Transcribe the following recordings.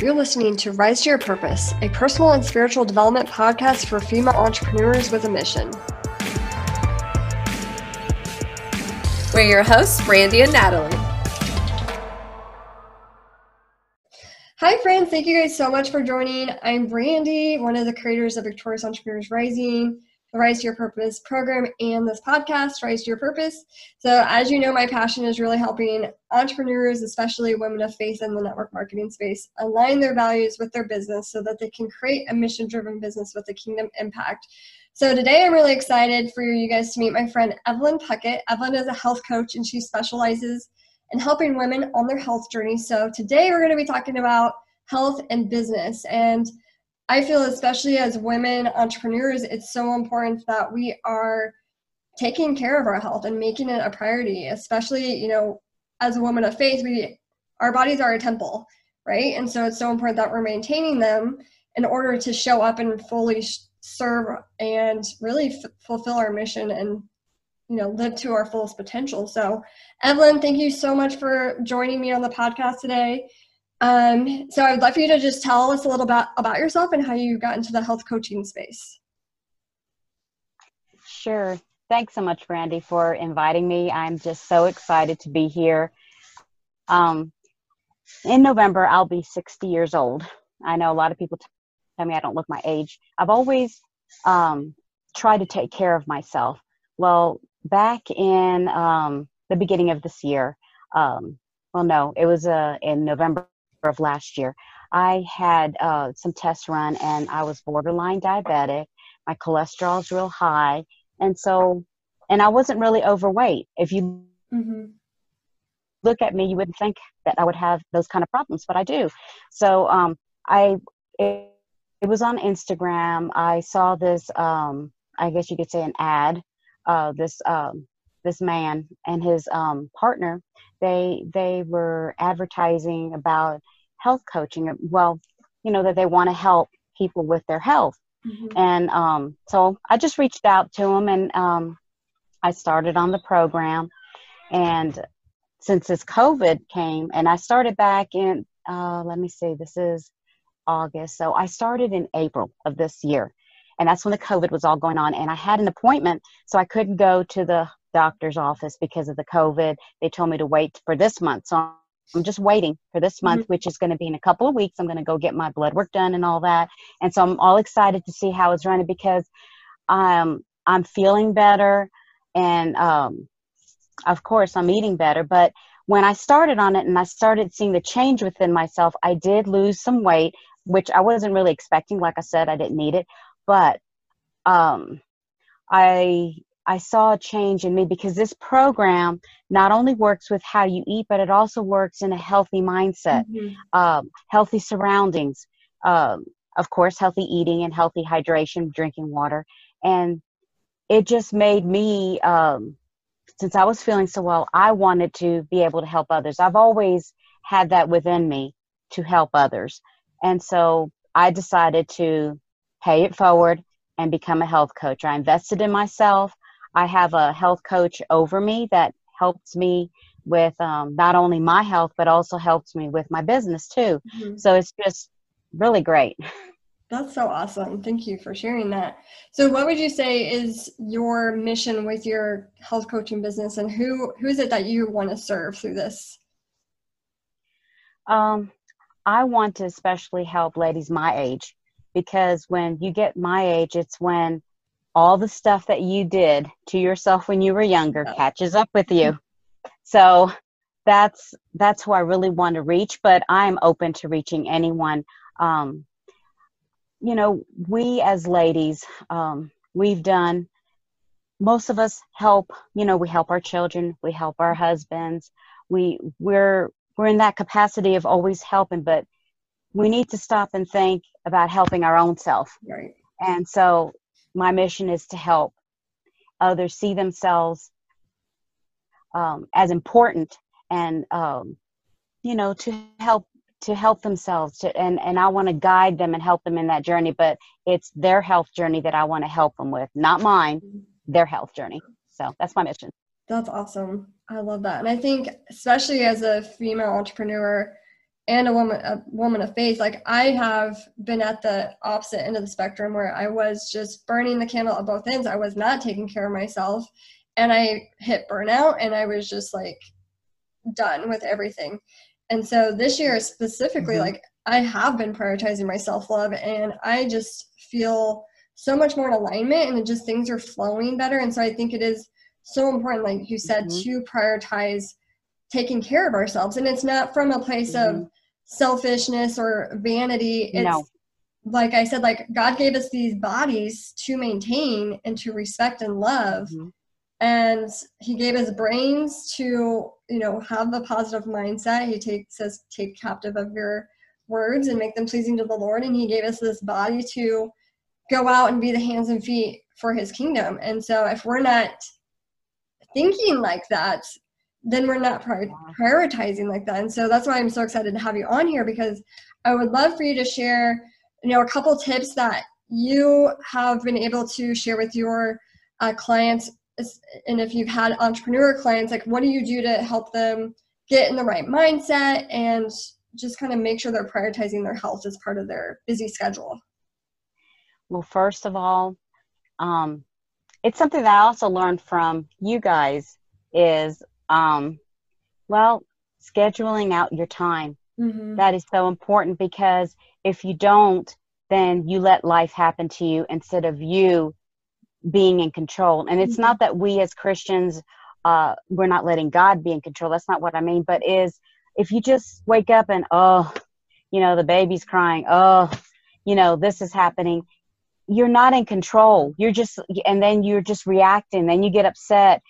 You're listening to Rise to Your Purpose, a personal and spiritual development podcast for female entrepreneurs with a mission. We're your hosts, Brandie and Natalie. Hi, friends. Thank you guys so much for joining. I'm Brandie, one of the creators of Victorious Entrepreneurs Rising the Rise to Your Purpose program and this podcast, Rise to Your Purpose. So, as you know, my passion is really helping entrepreneurs, especially women of faith in the network marketing space, align their values with their business so that they can create a mission driven business with a kingdom impact. So, today I'm really excited for you guys to meet my friend Evelyn Puckett. Evelyn is a health coach and she specializes in helping women on their health journey. So, today we're going to be talking about health and business. And I feel, especially as women entrepreneurs, it's so important that we are taking care of our health and making it a priority, especially, you know, as a woman of faith, we our bodies are a temple, right? And so it's so important that we're maintaining them in order to show up and fully serve and really f- fulfill our mission and you know live to our fullest potential. So, Evelyn, thank you so much for joining me on the podcast today. Um, so I would love for you to just tell us a little bit about yourself and how you got into the health coaching space. Sure. Thanks so much, Brandie, for inviting me. I'm just so excited to be here. Um, in November, I'll be 60 years old. I know a lot of people tell me I don't look my age. I've always um, tried to take care of myself. Well, back in um, the beginning of this year, um, well, no, it was uh, in November of last year, I had uh, some tests run and I was borderline diabetic. My cholesterol is real high. And so, and I wasn't really overweight. If you mm-hmm. look at me, you wouldn't think that I would have those kind of problems, but I do. So, um, I, it, it was on Instagram. I saw this, um, I guess you could say an ad, uh, this, um, this man and his um, partner they they were advertising about health coaching well you know that they want to help people with their health. Mm-hmm. and um, so i just reached out to them and um, i started on the program. And since this covid came and i started back in uh, let me see this is august. So i started in april of this year. And that's when the covid was all going on. And i had an appointment so i couldn't go to the doctor's office because of the covid. They told me to wait for this month. So I'm just waiting for this month, mm-hmm. which is going to be in a couple of weeks. I'm going to go get my blood work done and all that. And so I'm all excited to see how it's running because um, I'm feeling better. And um, of course, I'm eating better. But when I started on it and I started seeing the change within myself, I did lose some weight, which I wasn't really expecting. Like I said, I didn't need it. But um, I I saw a change in me because this program not only works with how you eat, but it also works in a healthy mindset, mm-hmm. um, healthy surroundings, um, of course, healthy eating and healthy hydration, drinking water. And it just made me, um, since I was feeling so well, I wanted to be able to help others. I've always had that within me to help others. And so I decided to pay it forward and become a health coach. I invested in myself. I have a health coach over me that helps me with um, not only my health, but also helps me with my business too. Mm-hmm. So it's just really great. That's so awesome. Thank you for sharing that. So what would you say is your mission with your health coaching business and who who is it that you want to serve through this? Um I want to especially help ladies my age because when you get my age it's when all the stuff that you did to yourself when you were younger catches up with you. So that's that's who I really want to reach, but I'm open to reaching anyone. Um, you know, we as ladies, um, we've done most of us help. You know, we help our children, we help our husbands. We we're we're in that capacity of always helping, but we need to stop and think about helping our own self. Right. And so my mission is to help others see themselves um, as important and um, you know to help to help themselves to, and and I want to guide them and help them in that journey but it's their health journey that I want to help them with not mine their health journey. So that's my mission. That's awesome. I love that. And I think especially as a female entrepreneur and a woman a woman of faith like i have been at the opposite end of the spectrum where i was just burning the candle at both ends i was not taking care of myself and i hit burnout and i was just like done with everything and so this year specifically mm-hmm. like i have been prioritizing my self-love and i just feel so much more in alignment and just things are flowing better and so i think it is so important like you said mm-hmm. to prioritize taking care of ourselves and it's not from a place mm-hmm. of selfishness or vanity it's no. like i said like god gave us these bodies to maintain and to respect and love mm-hmm. and he gave us brains to you know have a positive mindset he takes us take captive of your words and make them pleasing to the lord and he gave us this body to go out and be the hands and feet for his kingdom and so if we're not thinking like that then we're not prior- prioritizing like that. And so that's why I'm so excited to have you on here because I would love for you to share, you know, a couple tips that you have been able to share with your uh, clients. And if you've had entrepreneur clients, like what do you do to help them get in the right mindset and just kind of make sure they're prioritizing their health as part of their busy schedule? Well, first of all, um, it's something that I also learned from you guys is um, well, scheduling out your time. Mm-hmm. That is so important because if you don't, then you let life happen to you instead of you being in control. And it's mm-hmm. not that we as Christians, uh, we're not letting God be in control. That's not what I mean. But is if you just wake up and, oh, you know, the baby's crying, oh, you know, this is happening, you're not in control. You're just, and then you're just reacting. Then you get upset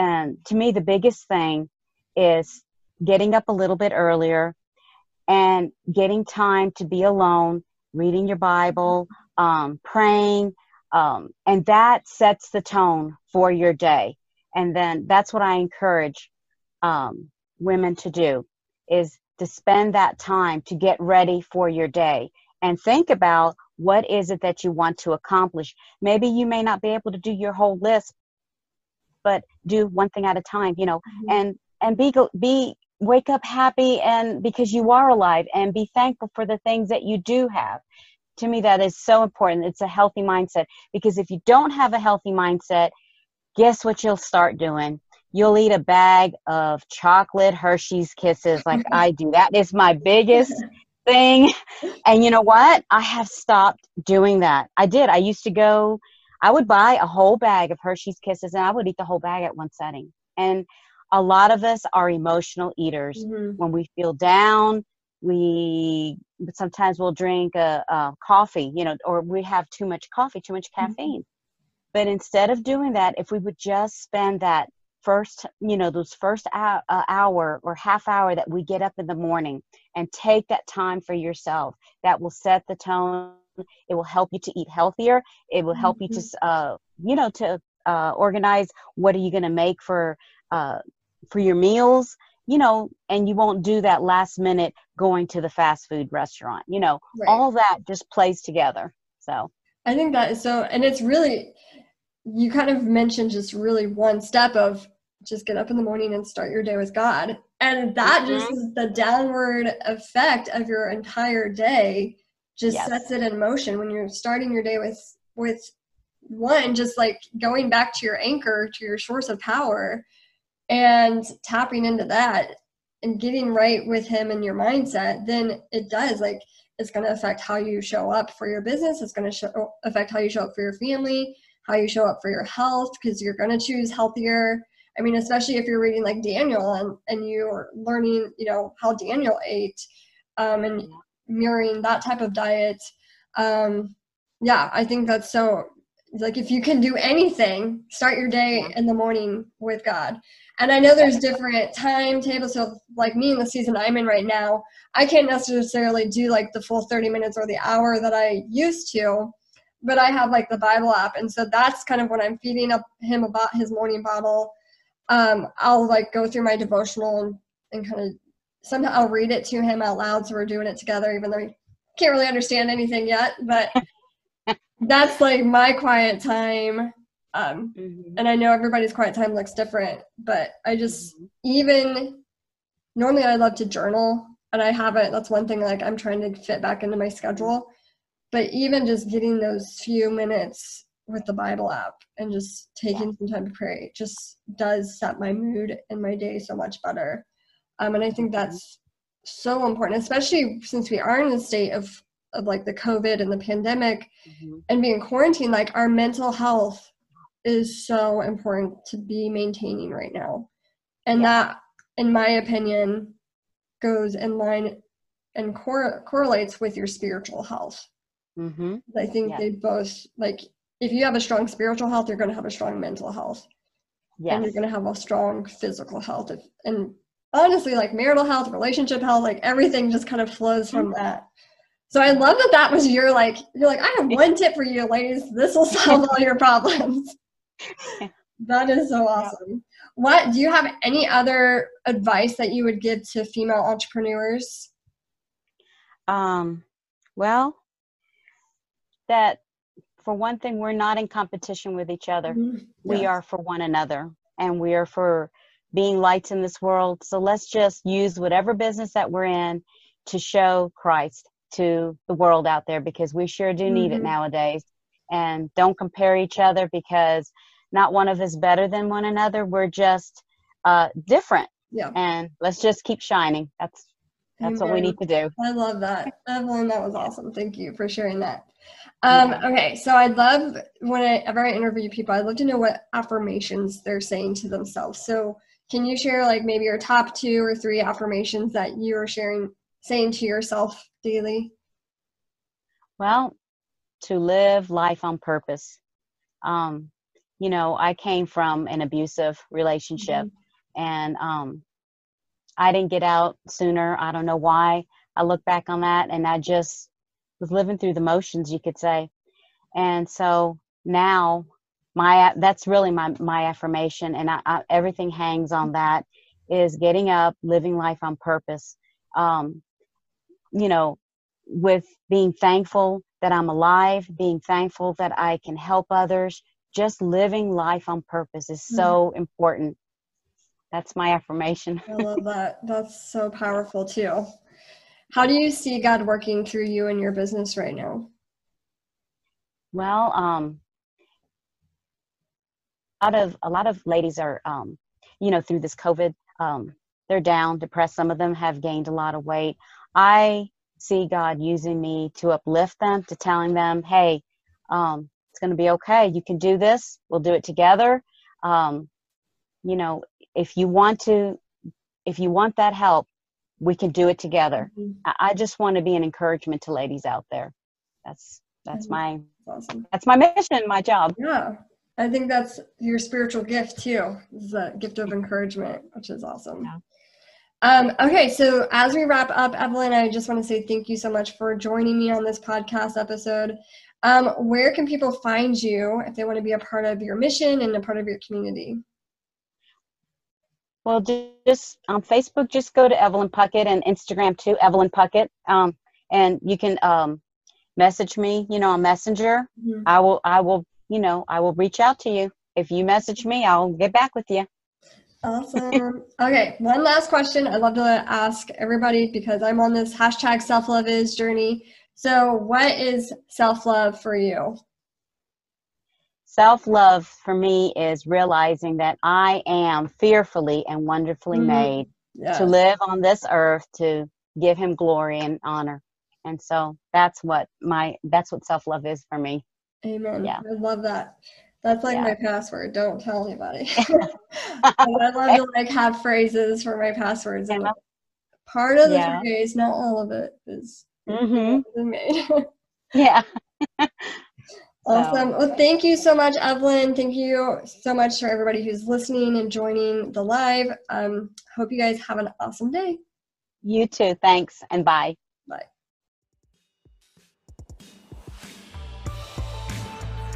and to me the biggest thing is getting up a little bit earlier and getting time to be alone reading your bible um, praying um, and that sets the tone for your day. And then that's what i encourage um, women to do is to spend that time to get ready for your day and think about what is it that you want to accomplish. Maybe you may not be able to do your whole list but do one thing at a time you know mm-hmm. and and be be wake up happy and because you are alive and be thankful for the things that you do have. To me that is so important. It's a healthy mindset because if you don't have a healthy mindset guess what you'll start doing? You'll eat a bag of chocolate hershey's kisses like i do. That is my biggest thing. And you know what? I have stopped doing that. I did. I used to go I would buy a whole bag of Hershey's Kisses and I would eat the whole bag at one setting. And a lot of us are emotional eaters. Mm-hmm. When we feel down, we sometimes we'll drink a, a, coffee, you know, or we have too much coffee, too much mm-hmm. caffeine. Mm-hmm. But instead of doing that, if we would just spend that first, you know, those first hour, uh, hour or half hour that we get up in the morning and take that time for yourself, that will set the tone it will help you to eat healthier. It will help mm-hmm. you to, mm-hmm. uh, you know, to uh, organize what are you going to make for uh, for your meals. You know, and you won't do that last minute going to the fast food restaurant. You know, right. all that just plays together. So I think that is so, and it's really you kind of mentioned just really one step of just get up in the morning and start your day with God. And that mm-hmm. just is the downward effect of your entire day just yes. sets it in motion when you're starting your day with with one just like going back to your anchor to your source of power and tapping into that and getting right with him and your mindset then it does like it's going to affect how you show up for your business. It's going to show, affect how you show up for your family how you show up for your health because you're going to choose healthier. I mean especially if you're reading like daniel and, and you're learning you know how daniel ate um, and mirroring that type of diet. Um yeah i think that's so like if you can do anything start your day in the morning with god. And i know there's different timetables so like me in the season i'm in right now. I can't necessarily do like the full 30 minutes or the hour that i used to but i have like the bible app. And so that's kind of when i'm feeding up him about his morning bottle. Um, i'll like go through my devotional and, and kind of somehow I'll read it to him out loud. So we're doing it together, even though he can't really understand anything yet. But that's like my quiet time. Um, mm-hmm. And I know everybody's quiet time looks different, but I just, mm-hmm. even normally I love to journal and I haven't. That's one thing like I'm trying to fit back into my schedule. But even just getting those few minutes with the Bible app and just taking some time to pray just does set my mood and my day so much better. Um, and I think Mm-hmm. that's so important, especially since we are in a state of of like the COVID and the pandemic Mhm. and being quarantined. Like our mental health is so important to be maintaining right now, and Yeah. that, in my opinion, goes in line and cor- correlates with your spiritual health. Mhm. I think Yes. they both like if you have a strong spiritual health, you're going to have a strong mental health, and you're going to have a strong physical health. If, and honestly, like marital health, relationship health, like everything just kind of flows Mm-hmm. from that. So I love that that was your like you're like I have one tip for you, ladies. This will solve all your problems. that is so awesome. What do you have any other advice that you would give to female entrepreneurs? Um, well, that for one thing, we're not in competition with each other. We Yes. are for one another, and we are for being lights in this world. So let's just use whatever business that we're in to show Christ to the world out there because we sure do need it Mhm. nowadays. And don't compare each other because not one of us better than one another. We're just uh, different, Yeah. and let's just keep shining. That's that's what we need to do. I love that. Evelyn, that was awesome. Thank you for sharing that. Um, okay, so I'd love whenever I interview people, I'd love to know what affirmations they're saying to themselves. So can you share like maybe your top two or three affirmations that you are sharing saying to yourself daily? Well, to live life on purpose. Um, you know, I came from an abusive relationship and um, I didn't get out sooner. I don't know why. I look back on that and I just was living through the motions, you could say. And so now my that's really my my affirmation and I, I, everything hangs on that is getting up living life on purpose um, you know with being thankful that i'm alive being thankful that i can help others just living life on purpose is so important that's my affirmation I love that. That's so powerful too. How do you see God working through you and your business right now? well um lot of a lot of ladies are um you know through this covid um they're down depressed. Some of them have gained a lot of weight. I see god using me to uplift them to telling them hey um it's going to be okay. You can do this. We'll do it together. Um you know if you want to if you want that help we can do it together. I, I just want to be an encouragement to ladies out there. That's that's Mhm. my That's awesome. that's my mission my job. Yeah. I think that's your spiritual gift too, is the gift of encouragement, which is awesome. Yeah. Um, okay, so as we wrap up, Evelyn, I just want to say thank you so much for joining me on this podcast episode. Um, where can people find you if they want to be a part of your mission and a part of your community? Well, just on Facebook, just go to Evelyn Puckett and Instagram too, Evelyn Puckett. Um, and you can um, message me, you know, on Messenger. Mhm. I will, I will, you know, I will reach out to you. If you message me, I'll get back with you. Awesome. okay, one last question I'd love to ask everybody because I'm on this hashtag self love is journey. So, what is self love for you? Self love for me is realizing that I am fearfully and wonderfully Mhm. made Yeah. to live on this earth to give Him glory and honor. And so that's what my that's what self love is for me. Amen. Yeah. I love that. That's like Yeah. my password. Don't tell anybody. I love to like have phrases for my passwords. Yeah. part of the Yeah. phrase, not all of it, is mm-hmm. made. Yeah. awesome. Well, thank you so much, Evelyn. Thank you so much for everybody who's listening and joining the live. Um, hope you guys have an awesome day. You too. Thanks and bye. Bye.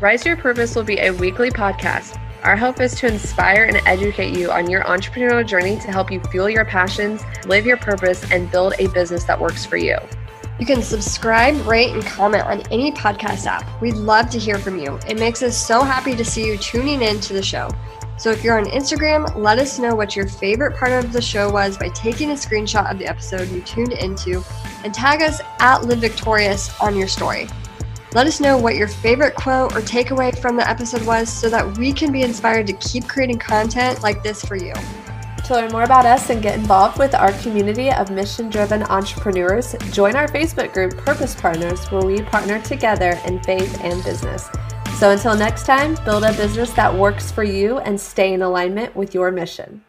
Rise Your Purpose will be a weekly podcast. Our hope is to inspire and educate you on your entrepreneurial journey to help you fuel your passions, live your purpose, and build a business that works for you. You can subscribe, rate, and comment on any podcast app. We'd love to hear from you. It makes us so happy to see you tuning in to the show. So if you're on Instagram, let us know what your favorite part of the show was by taking a screenshot of the episode you tuned into and tag us at Live Victorious on your story. Let us know what your favorite quote or takeaway from the episode was so that we can be inspired to keep creating content like this for you. To learn more about us and get involved with our community of mission driven entrepreneurs, join our Facebook group Purpose Partners, where we partner together in faith and business. So until next time, build a business that works for you and stay in alignment with your mission.